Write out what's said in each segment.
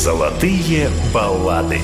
Золотые баллады.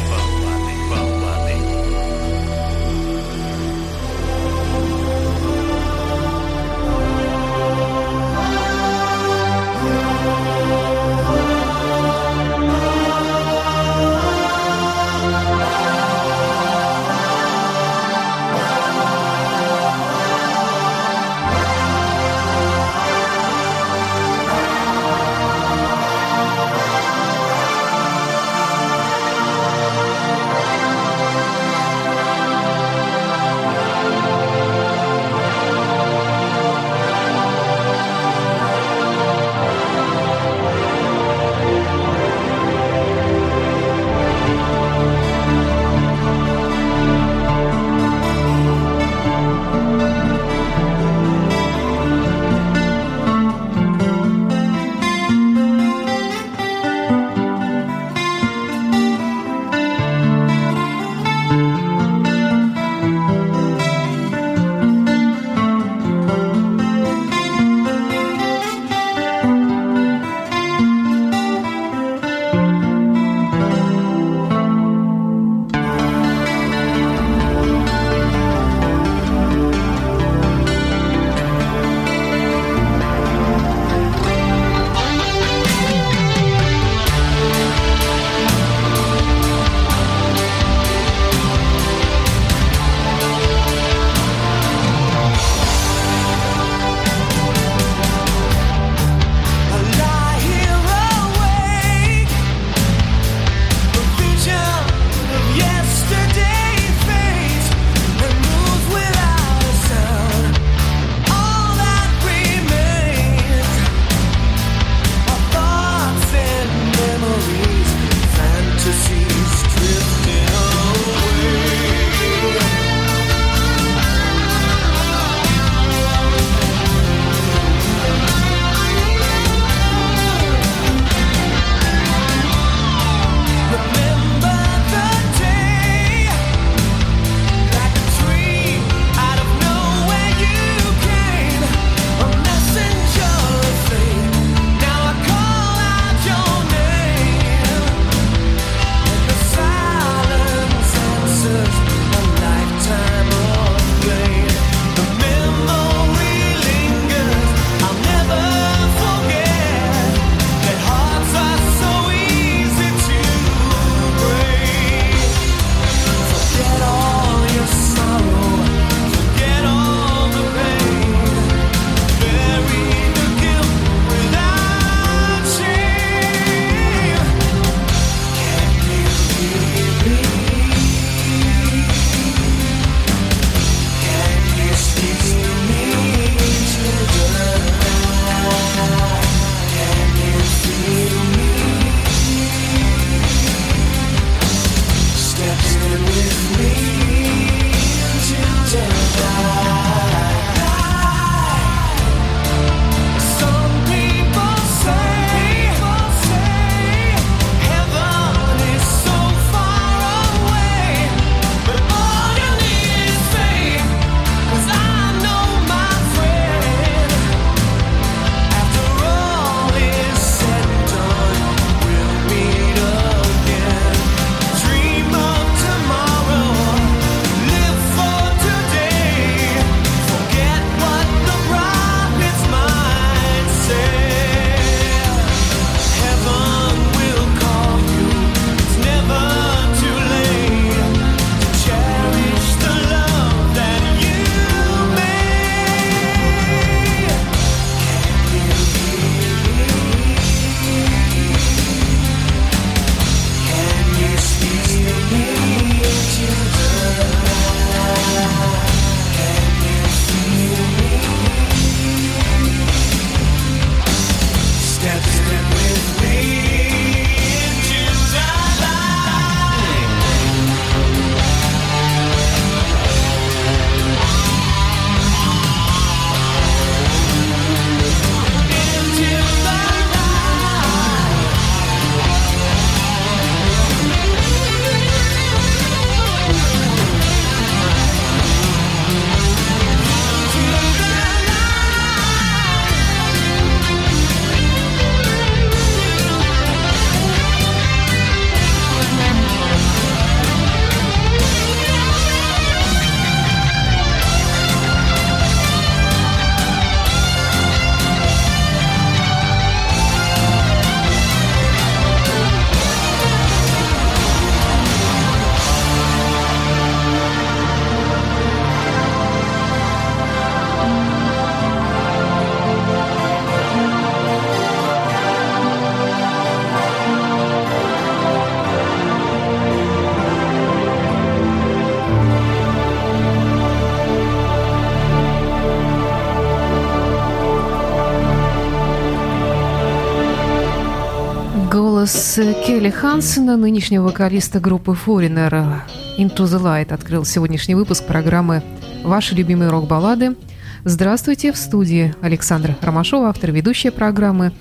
Голос Келли Хансена, нынешнего вокалиста группы Foreigner Into the Light, открыл сегодняшний выпуск программы «Ваши любимые рок-баллады». Здравствуйте, в студии Александра Ромашова, автор ведущей программы.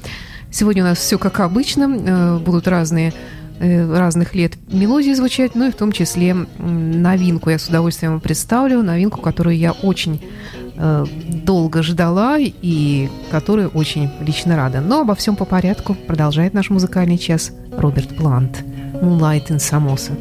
Сегодня у нас все как обычно, э, будут разные э, разных лет мелодии звучать, ну и в том числе новинку я с удовольствием представлю, новинку, которую я очень э, долго ждала и которой очень лично рада. Но обо всем по порядку продолжает наш музыкальный час Роберт Плант «Moonlight in Samosa».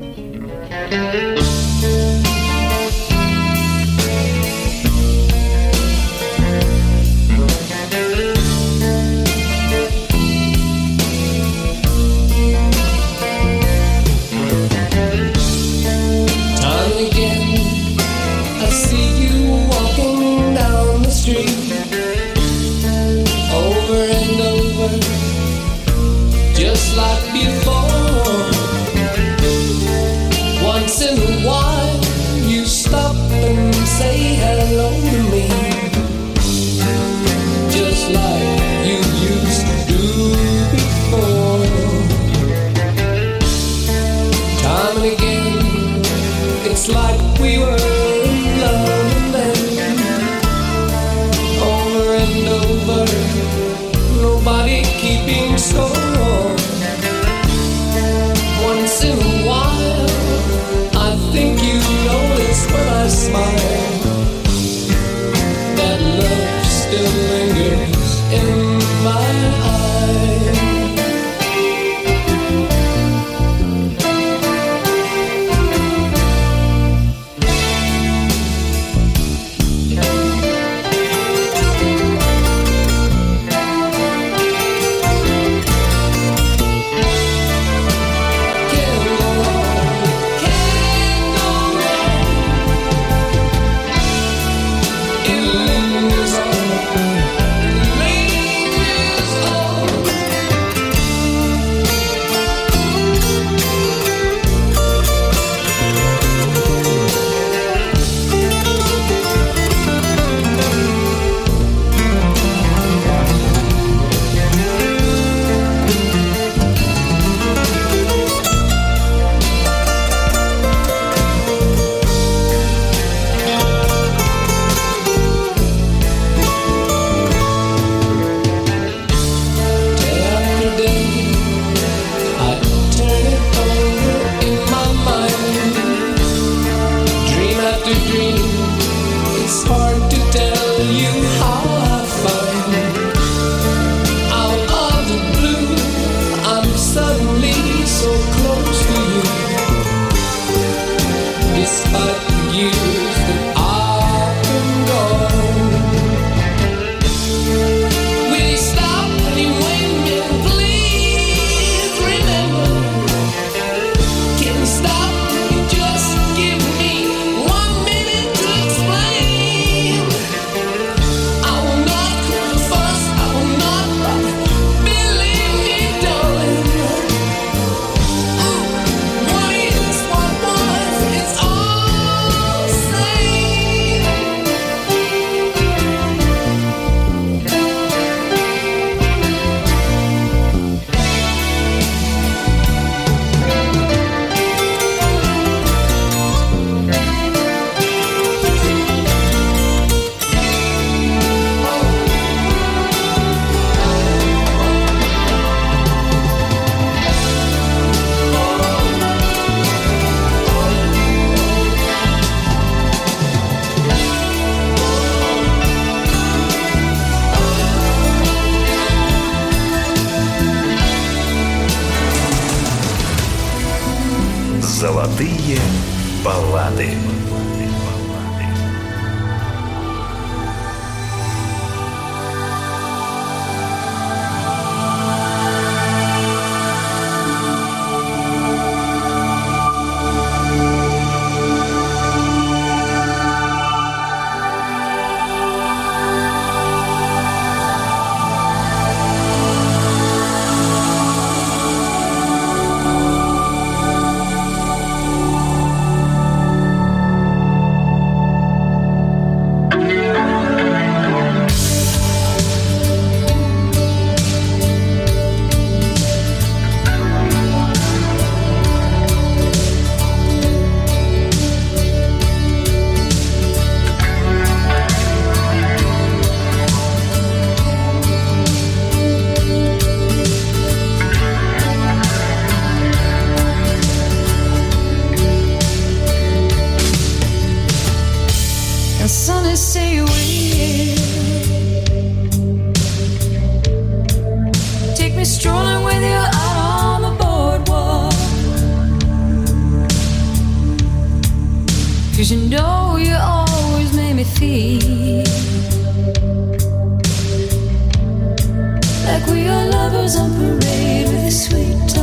Like we are lovers on parade with a sweet.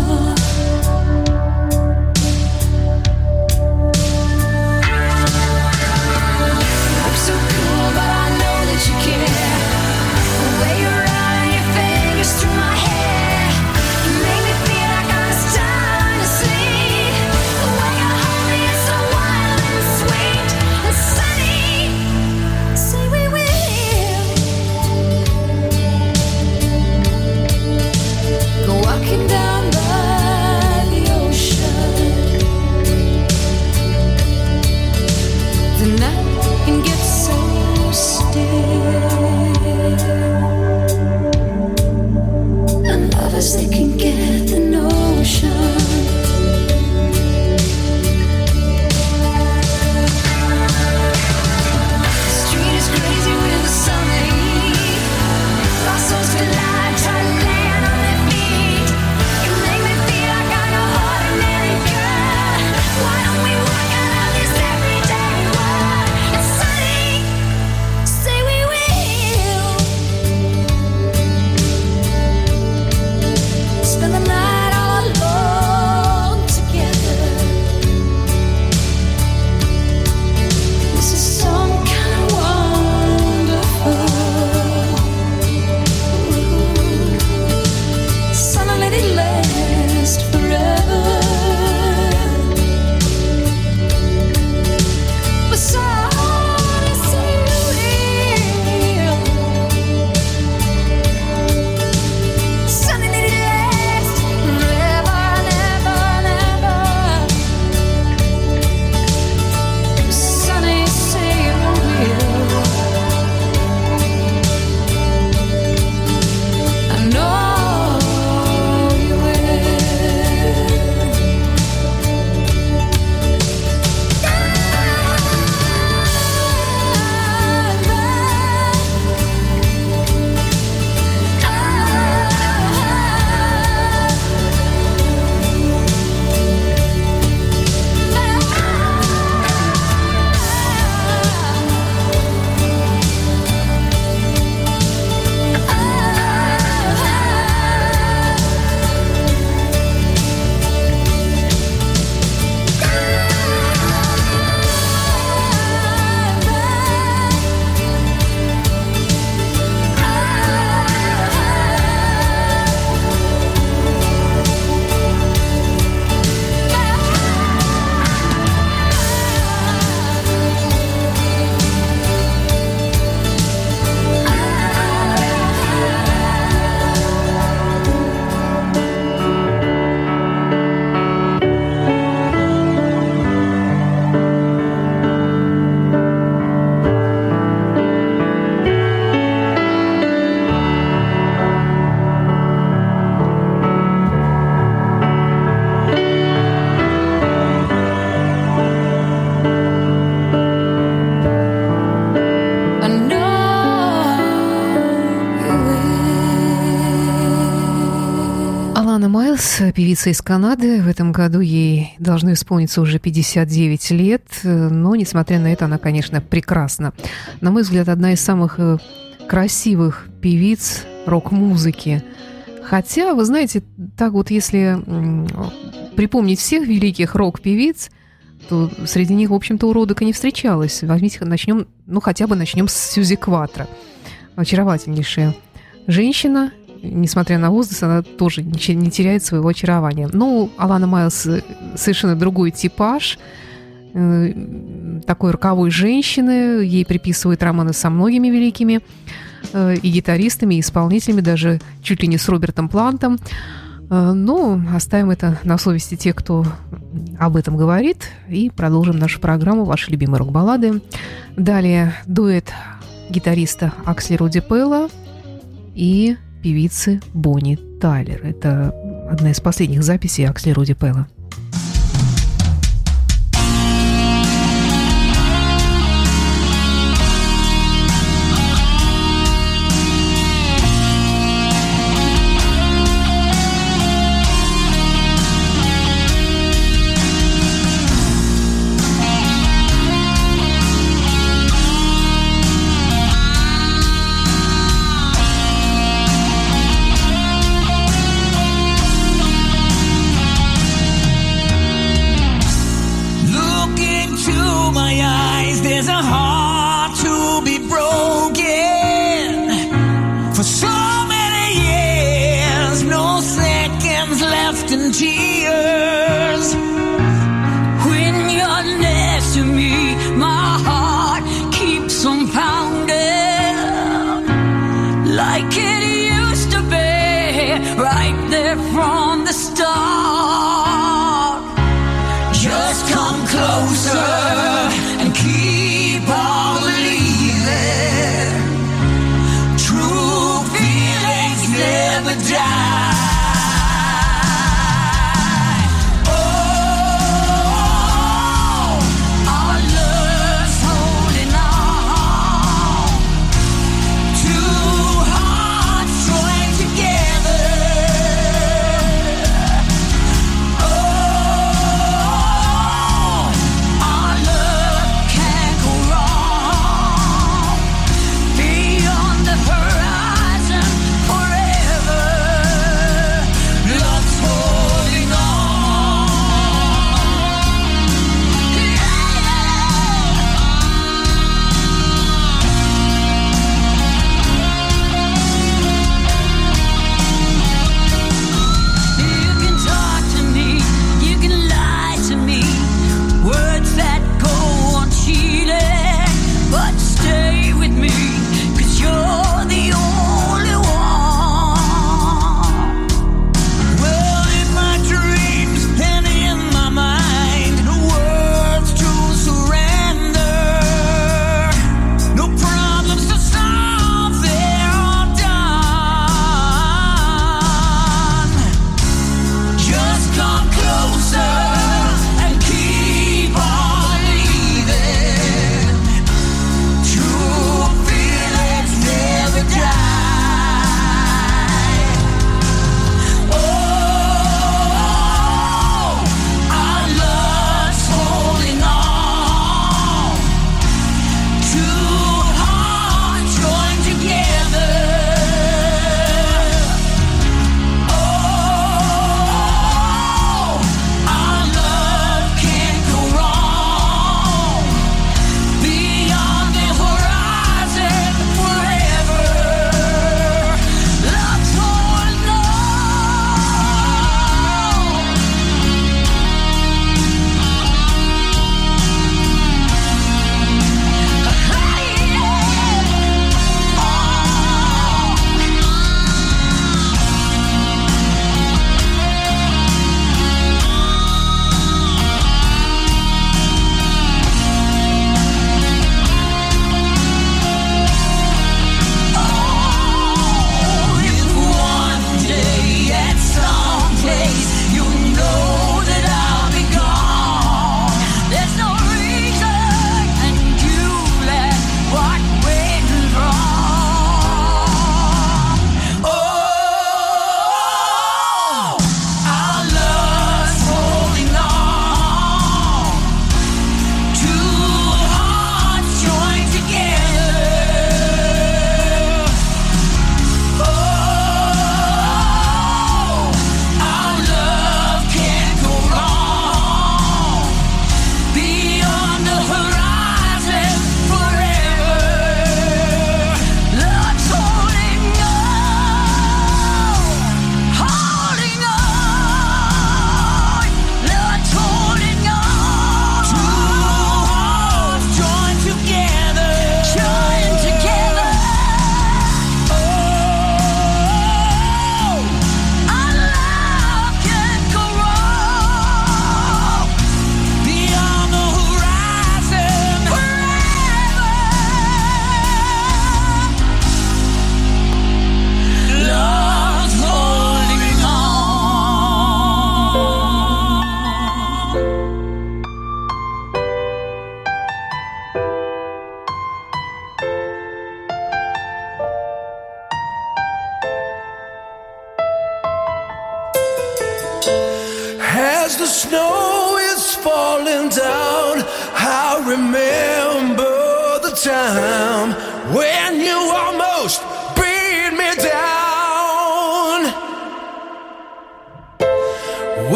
Певица из Канады. В этом году ей должно исполниться уже 59 лет, но, несмотря на это, она, конечно, прекрасна. На мой взгляд, одна из самых э, красивых певиц рок-музыки. Хотя, вы знаете, так вот, если припомнить всех великих рок-певиц, то среди них, в общем-то, уродок и не встречалось. Возьмите, начнем, ну, хотя бы начнем с Сьюзи Кватра. Очаровательнейшая женщина, несмотря на возраст, она тоже не, теряет своего очарования. Ну, Алана Майлз э, совершенно другой типаж, э, такой роковой женщины. Ей приписывают романы со многими великими э, и гитаристами, и исполнителями, даже чуть ли не с Робертом Плантом. Но оставим это на совести тех, кто об этом говорит, и продолжим нашу программу «Ваши любимые рок-баллады». Далее дуэт гитариста Аксли Руди Пелла и певицы Бонни Тайлер. Это одна из последних записей Аксли Руди Пелла.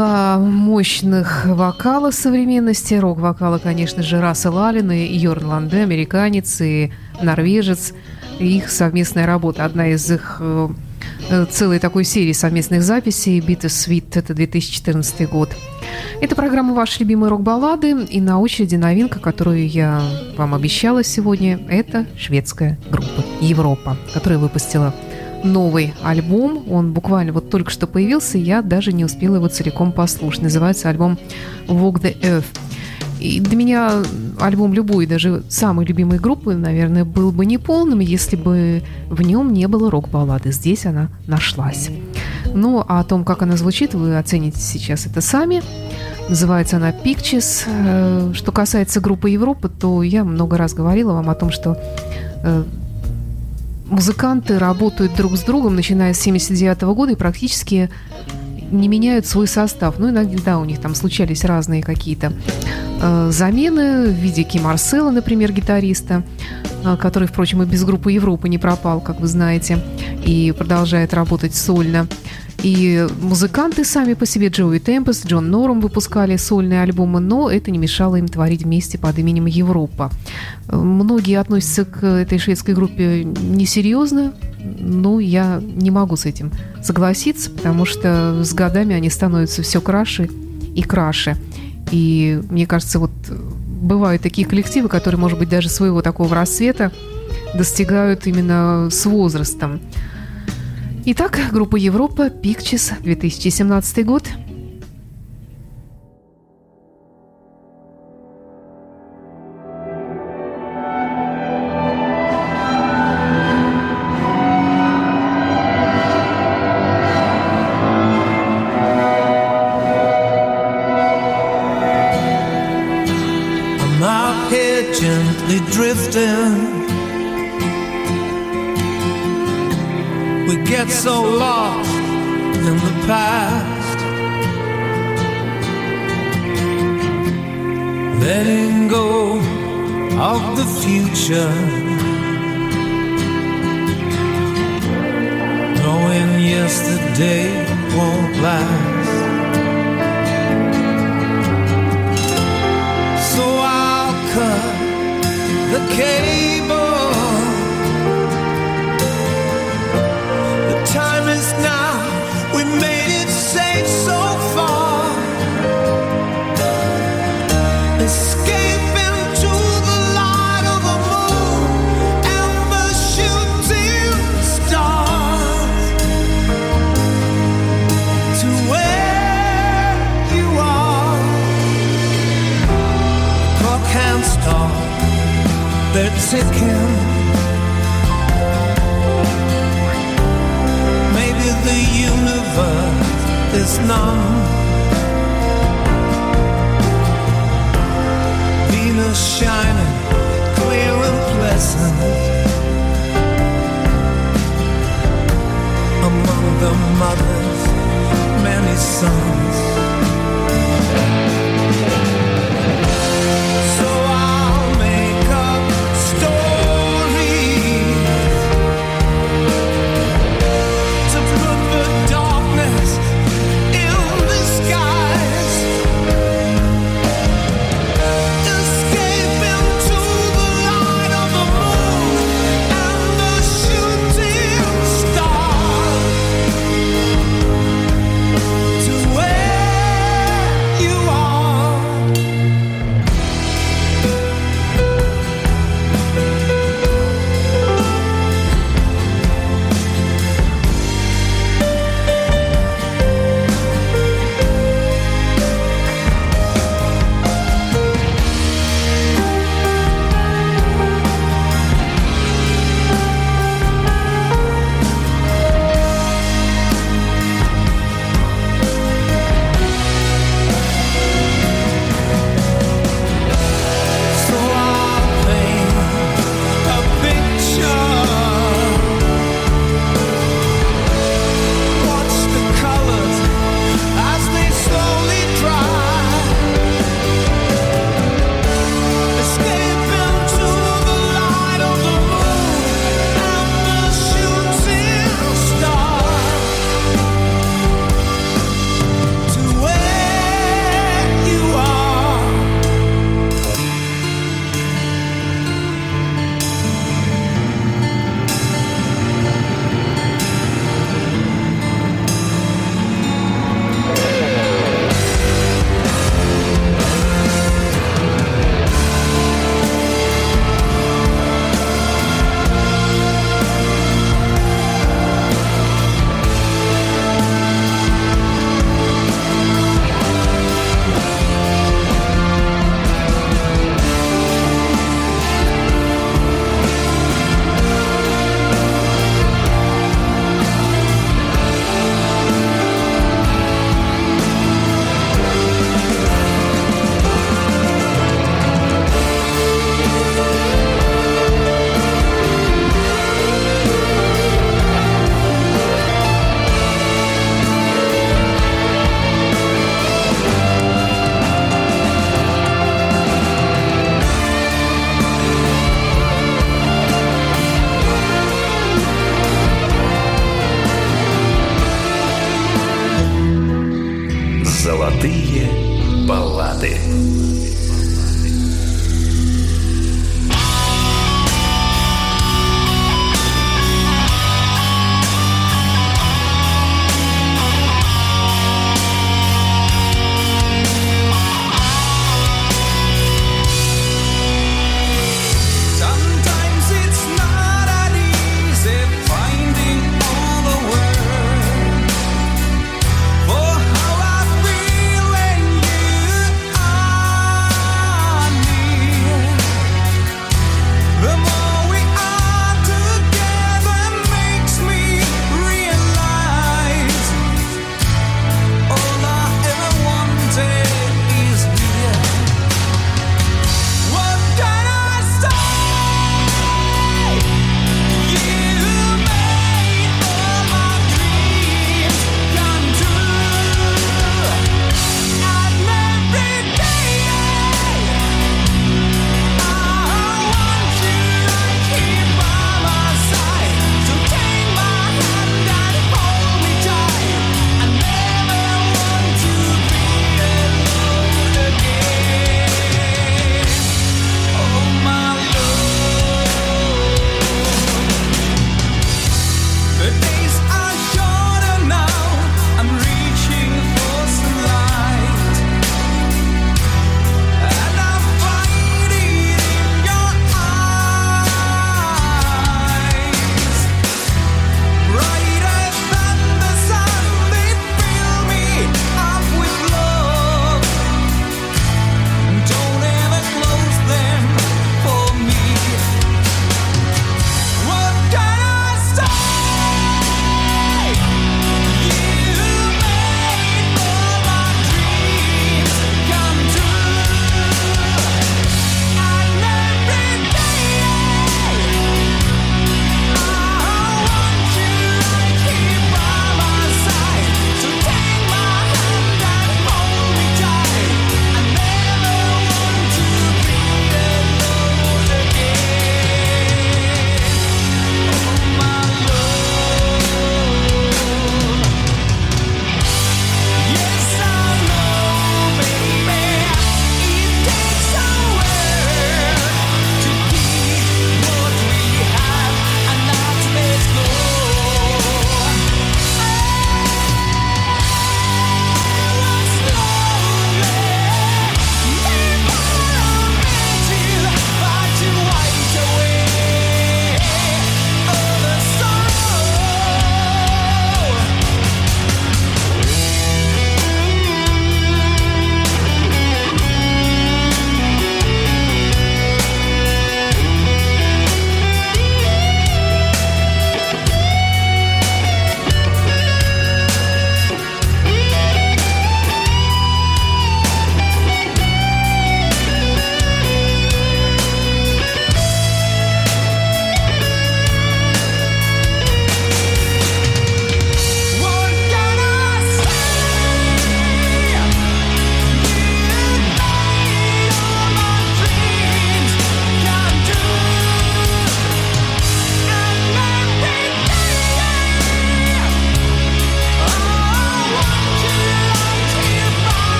Два мощных вокала современности. Рок-вокала, конечно же, Рассел Аллен и Йорн Ланде, американец и норвежец. Их совместная работа. Одна из их э, э, целой такой серии совместных записей «Бита Свит» — это 2014 год. Это программа «Ваши любимые рок-баллады», и на очереди новинка, которую я вам обещала сегодня, это шведская группа «Европа», которая выпустила новый альбом. Он буквально вот только что появился, я даже не успела его целиком послушать. Называется альбом «Walk the Earth». И для меня альбом любой, даже самой любимой группы, наверное, был бы неполным, если бы в нем не было рок-баллады. Здесь она нашлась. Ну, а о том, как она звучит, вы оцените сейчас это сами. Называется она Pictures. Э, Что касается группы Европы, то я много раз говорила вам о том, что э, музыканты работают друг с другом, начиная с 79 года, и практически не меняют свой состав. Ну, иногда у них там случались разные какие-то э, замены в виде Ки Марсела, например, гитариста, э, который, впрочем, и без группы Европы не пропал, как вы знаете, и продолжает работать сольно. И музыканты сами по себе, Джоуи Темпес, Джон Норм выпускали сольные альбомы, но это не мешало им творить вместе под именем Европа. Многие относятся к этой шведской группе несерьезно, но я не могу с этим согласиться, потому что с годами они становятся все краше и краше. И мне кажется, вот бывают такие коллективы, которые, может быть, даже своего такого рассвета достигают именно с возрастом. Итак, группа Европа, Пикчес, 2017 год. Letting go of the future. Knowing yesterday won't last. So I'll cut the cable. The time is now. We made Ticking. Maybe the universe is numb. Venus shining clear and pleasant. Among the mothers, many sons.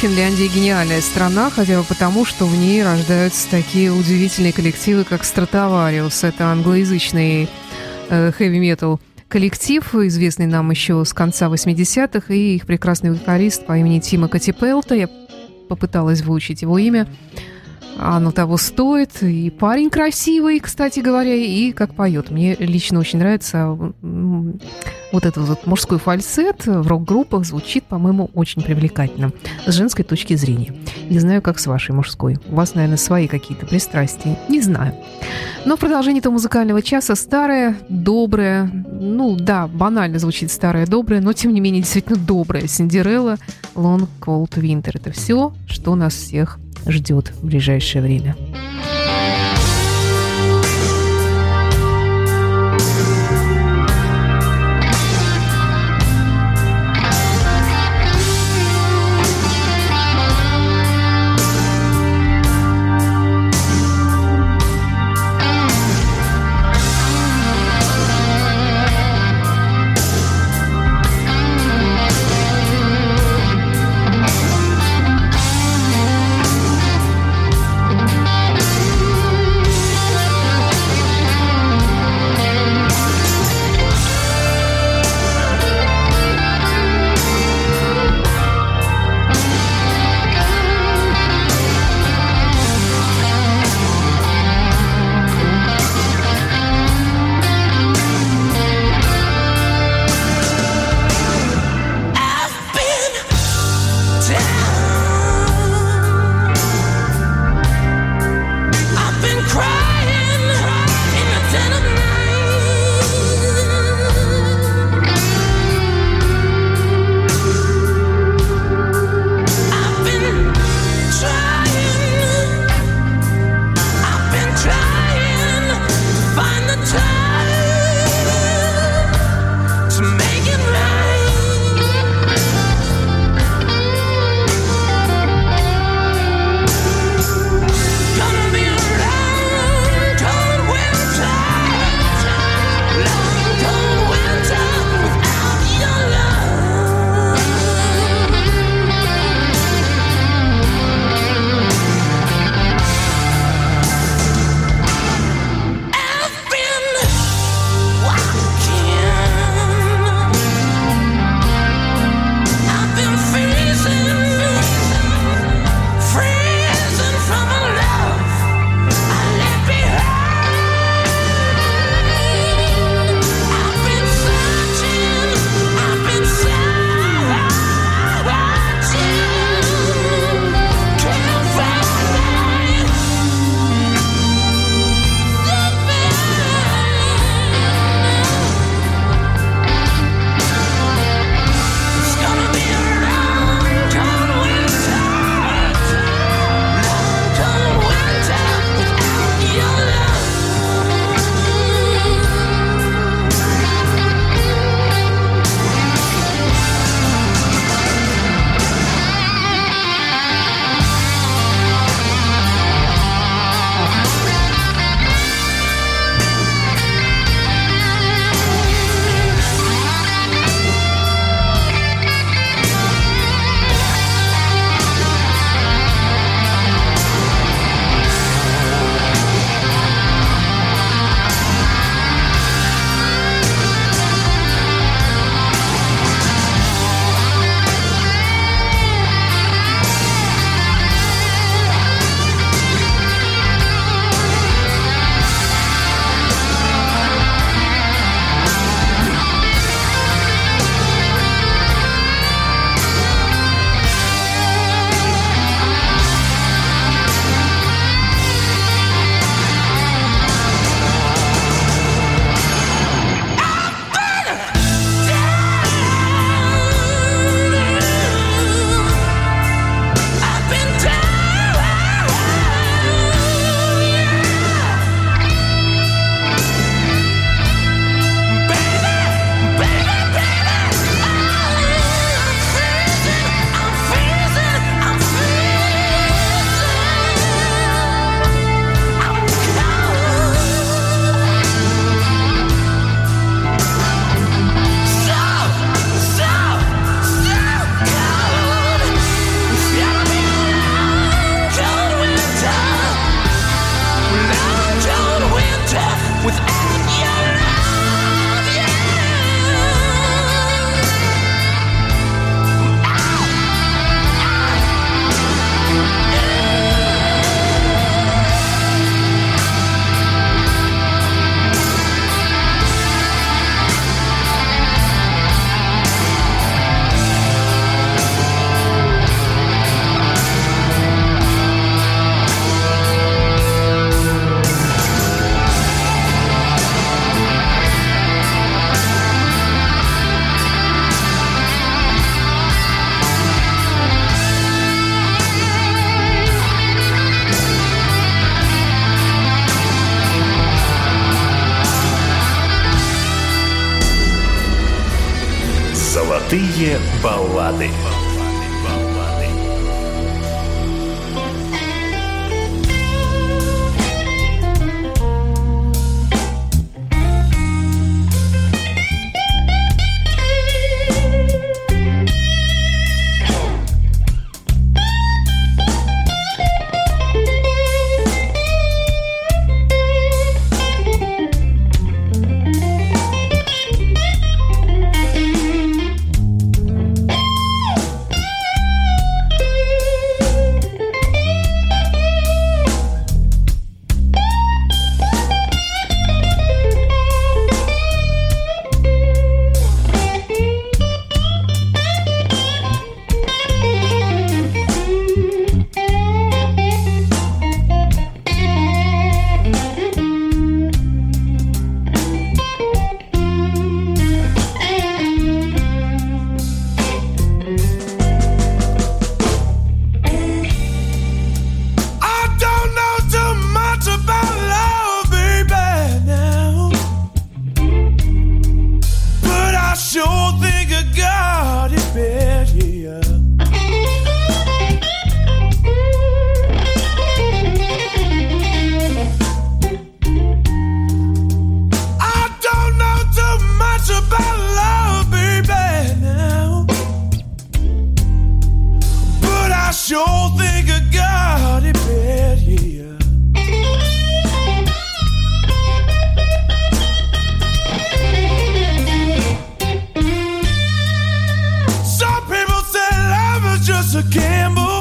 Финляндия гениальная страна, хотя бы потому, что в ней рождаются такие удивительные коллективы, как Стратовариус. Это англоязычный хэви-метал коллектив, известный нам еще с конца 80-х, и их прекрасный вокалист по имени Тима Катипелта. Я попыталась выучить его имя оно того стоит. И парень красивый, кстати говоря, и как поет. Мне лично очень нравится вот этот вот мужской фальцет в рок-группах звучит, по-моему, очень привлекательно с женской точки зрения. Не знаю, как с вашей мужской. У вас, наверное, свои какие-то пристрастия. Не знаю. Но в продолжении этого музыкального часа старое, доброе, ну да, банально звучит старое, доброе, но тем не менее действительно доброе. Синдерелла, Long Cold Winter. Это все, что нас всех ждет в ближайшее время. Золотые баллады. It's a gamble.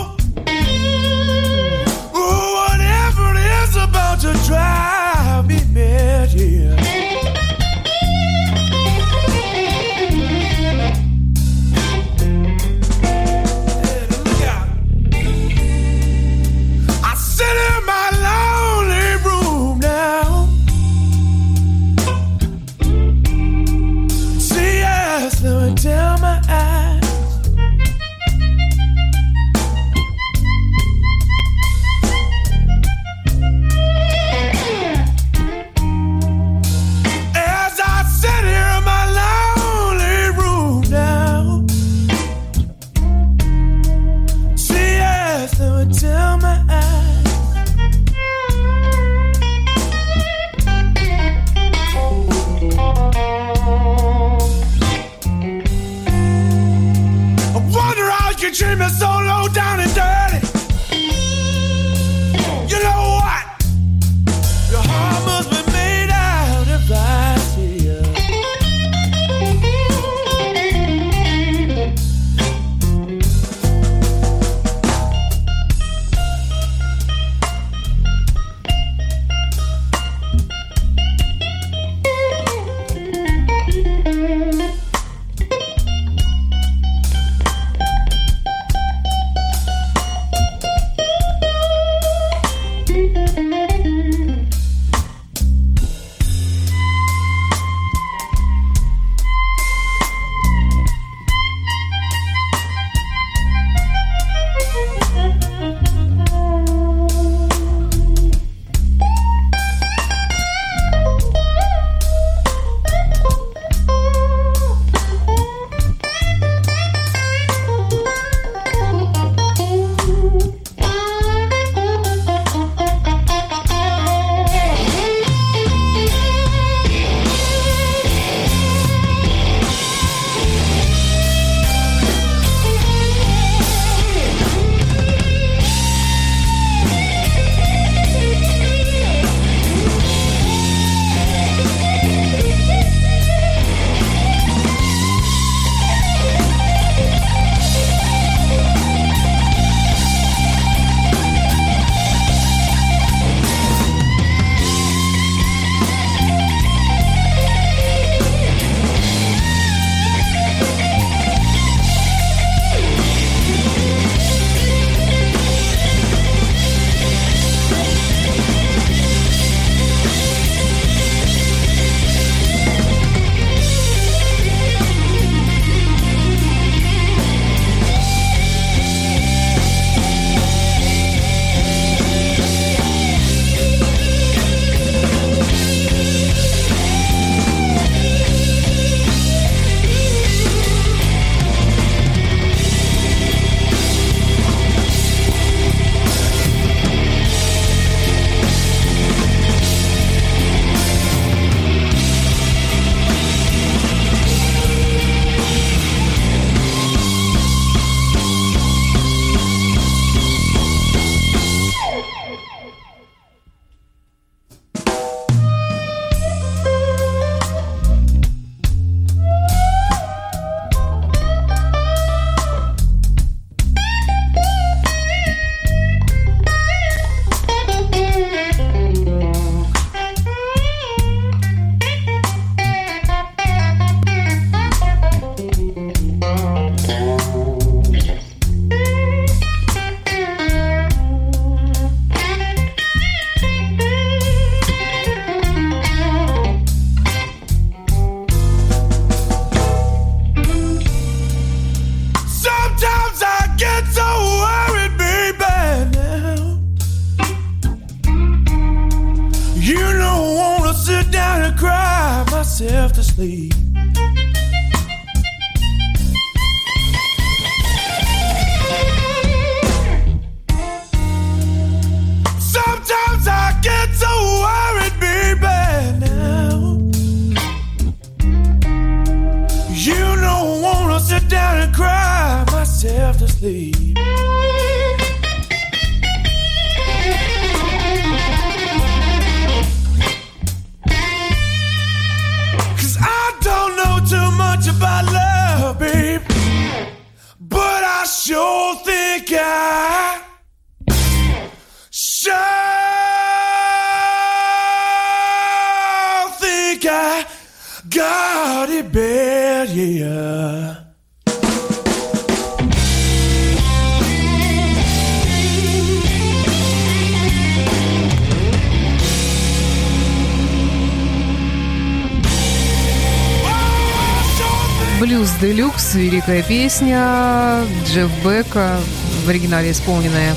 Великая песня Джефф Бека, в оригинале исполненная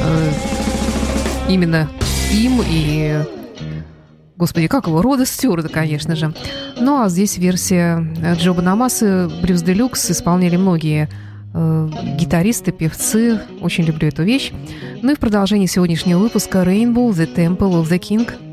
э, именно им и, господи, как его, Рода Стюарда, конечно же. Ну а здесь версия Джоба Намасы, Блюз Делюкс исполняли многие э, гитаристы, певцы. Очень люблю эту вещь. Ну и в продолжении сегодняшнего выпуска Rainbow, The Temple of the King –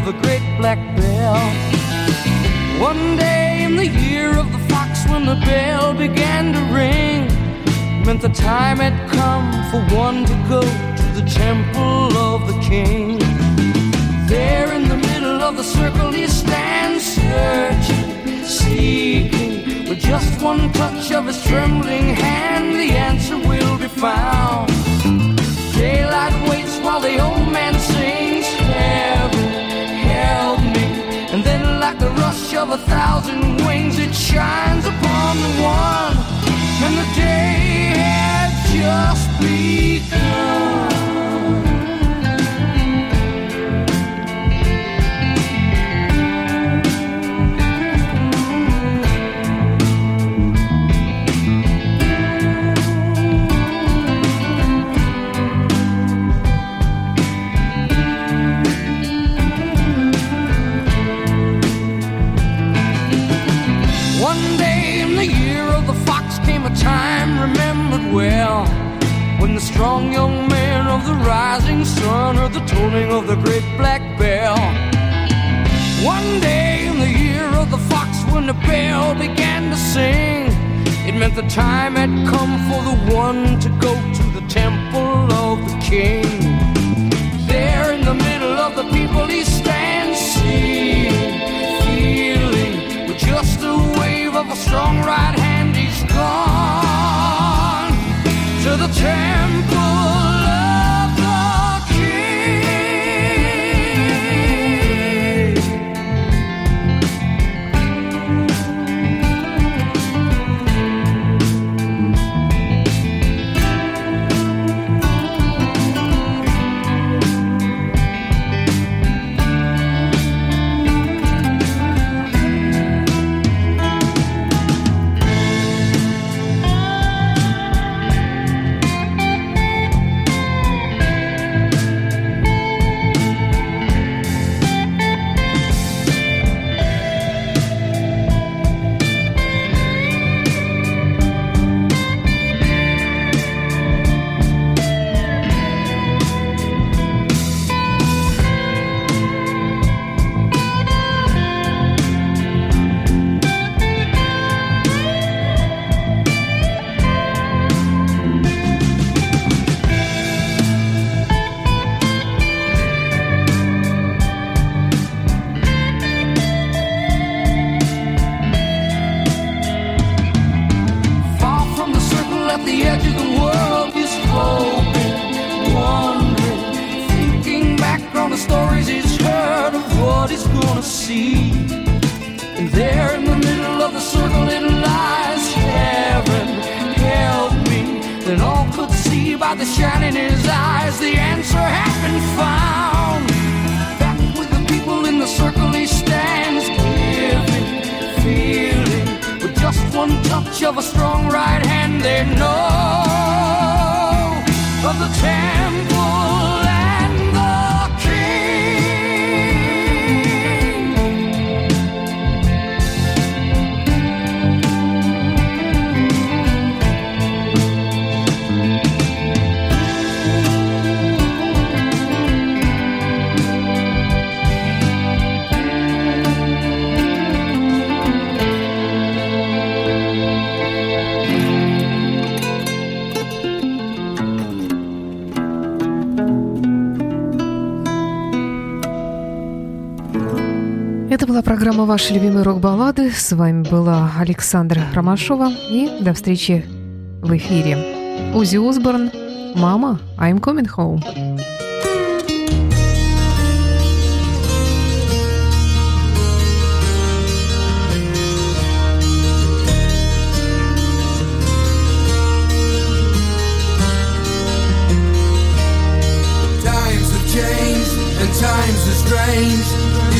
of the great black bell. One day in the year of the fox when the bell began to ring meant the time had come for one to go to the temple of the king. There in the middle of the circle he stands searching, seeking. With just one touch of his trembling hand, the answer will be found. Daylight waits while the old man like of a thousand wings, it shines upon the one. And the day had just begun. Tolling of the great black bell. One day in the year of the fox when the bell began to sing, it meant the time had come for the one to go to the temple of the king. There in the middle of the people he stands, seeing, feeling, with just a wave of a strong right hand, he's gone to the temple at the edge of the world, you're thinking back on the stories he's heard of what he's gonna see. And there in the middle of the circle, it lies heaven. Help me, all could see by the shine in his eyes, the answer had been found. One touch of a strong right hand, they know. Of the temple была программа «Ваши любимые рок-баллады». С вами была Александра Ромашова. И до встречи в эфире. Узи Осборн. «Мама, I'm coming home». Times are strange.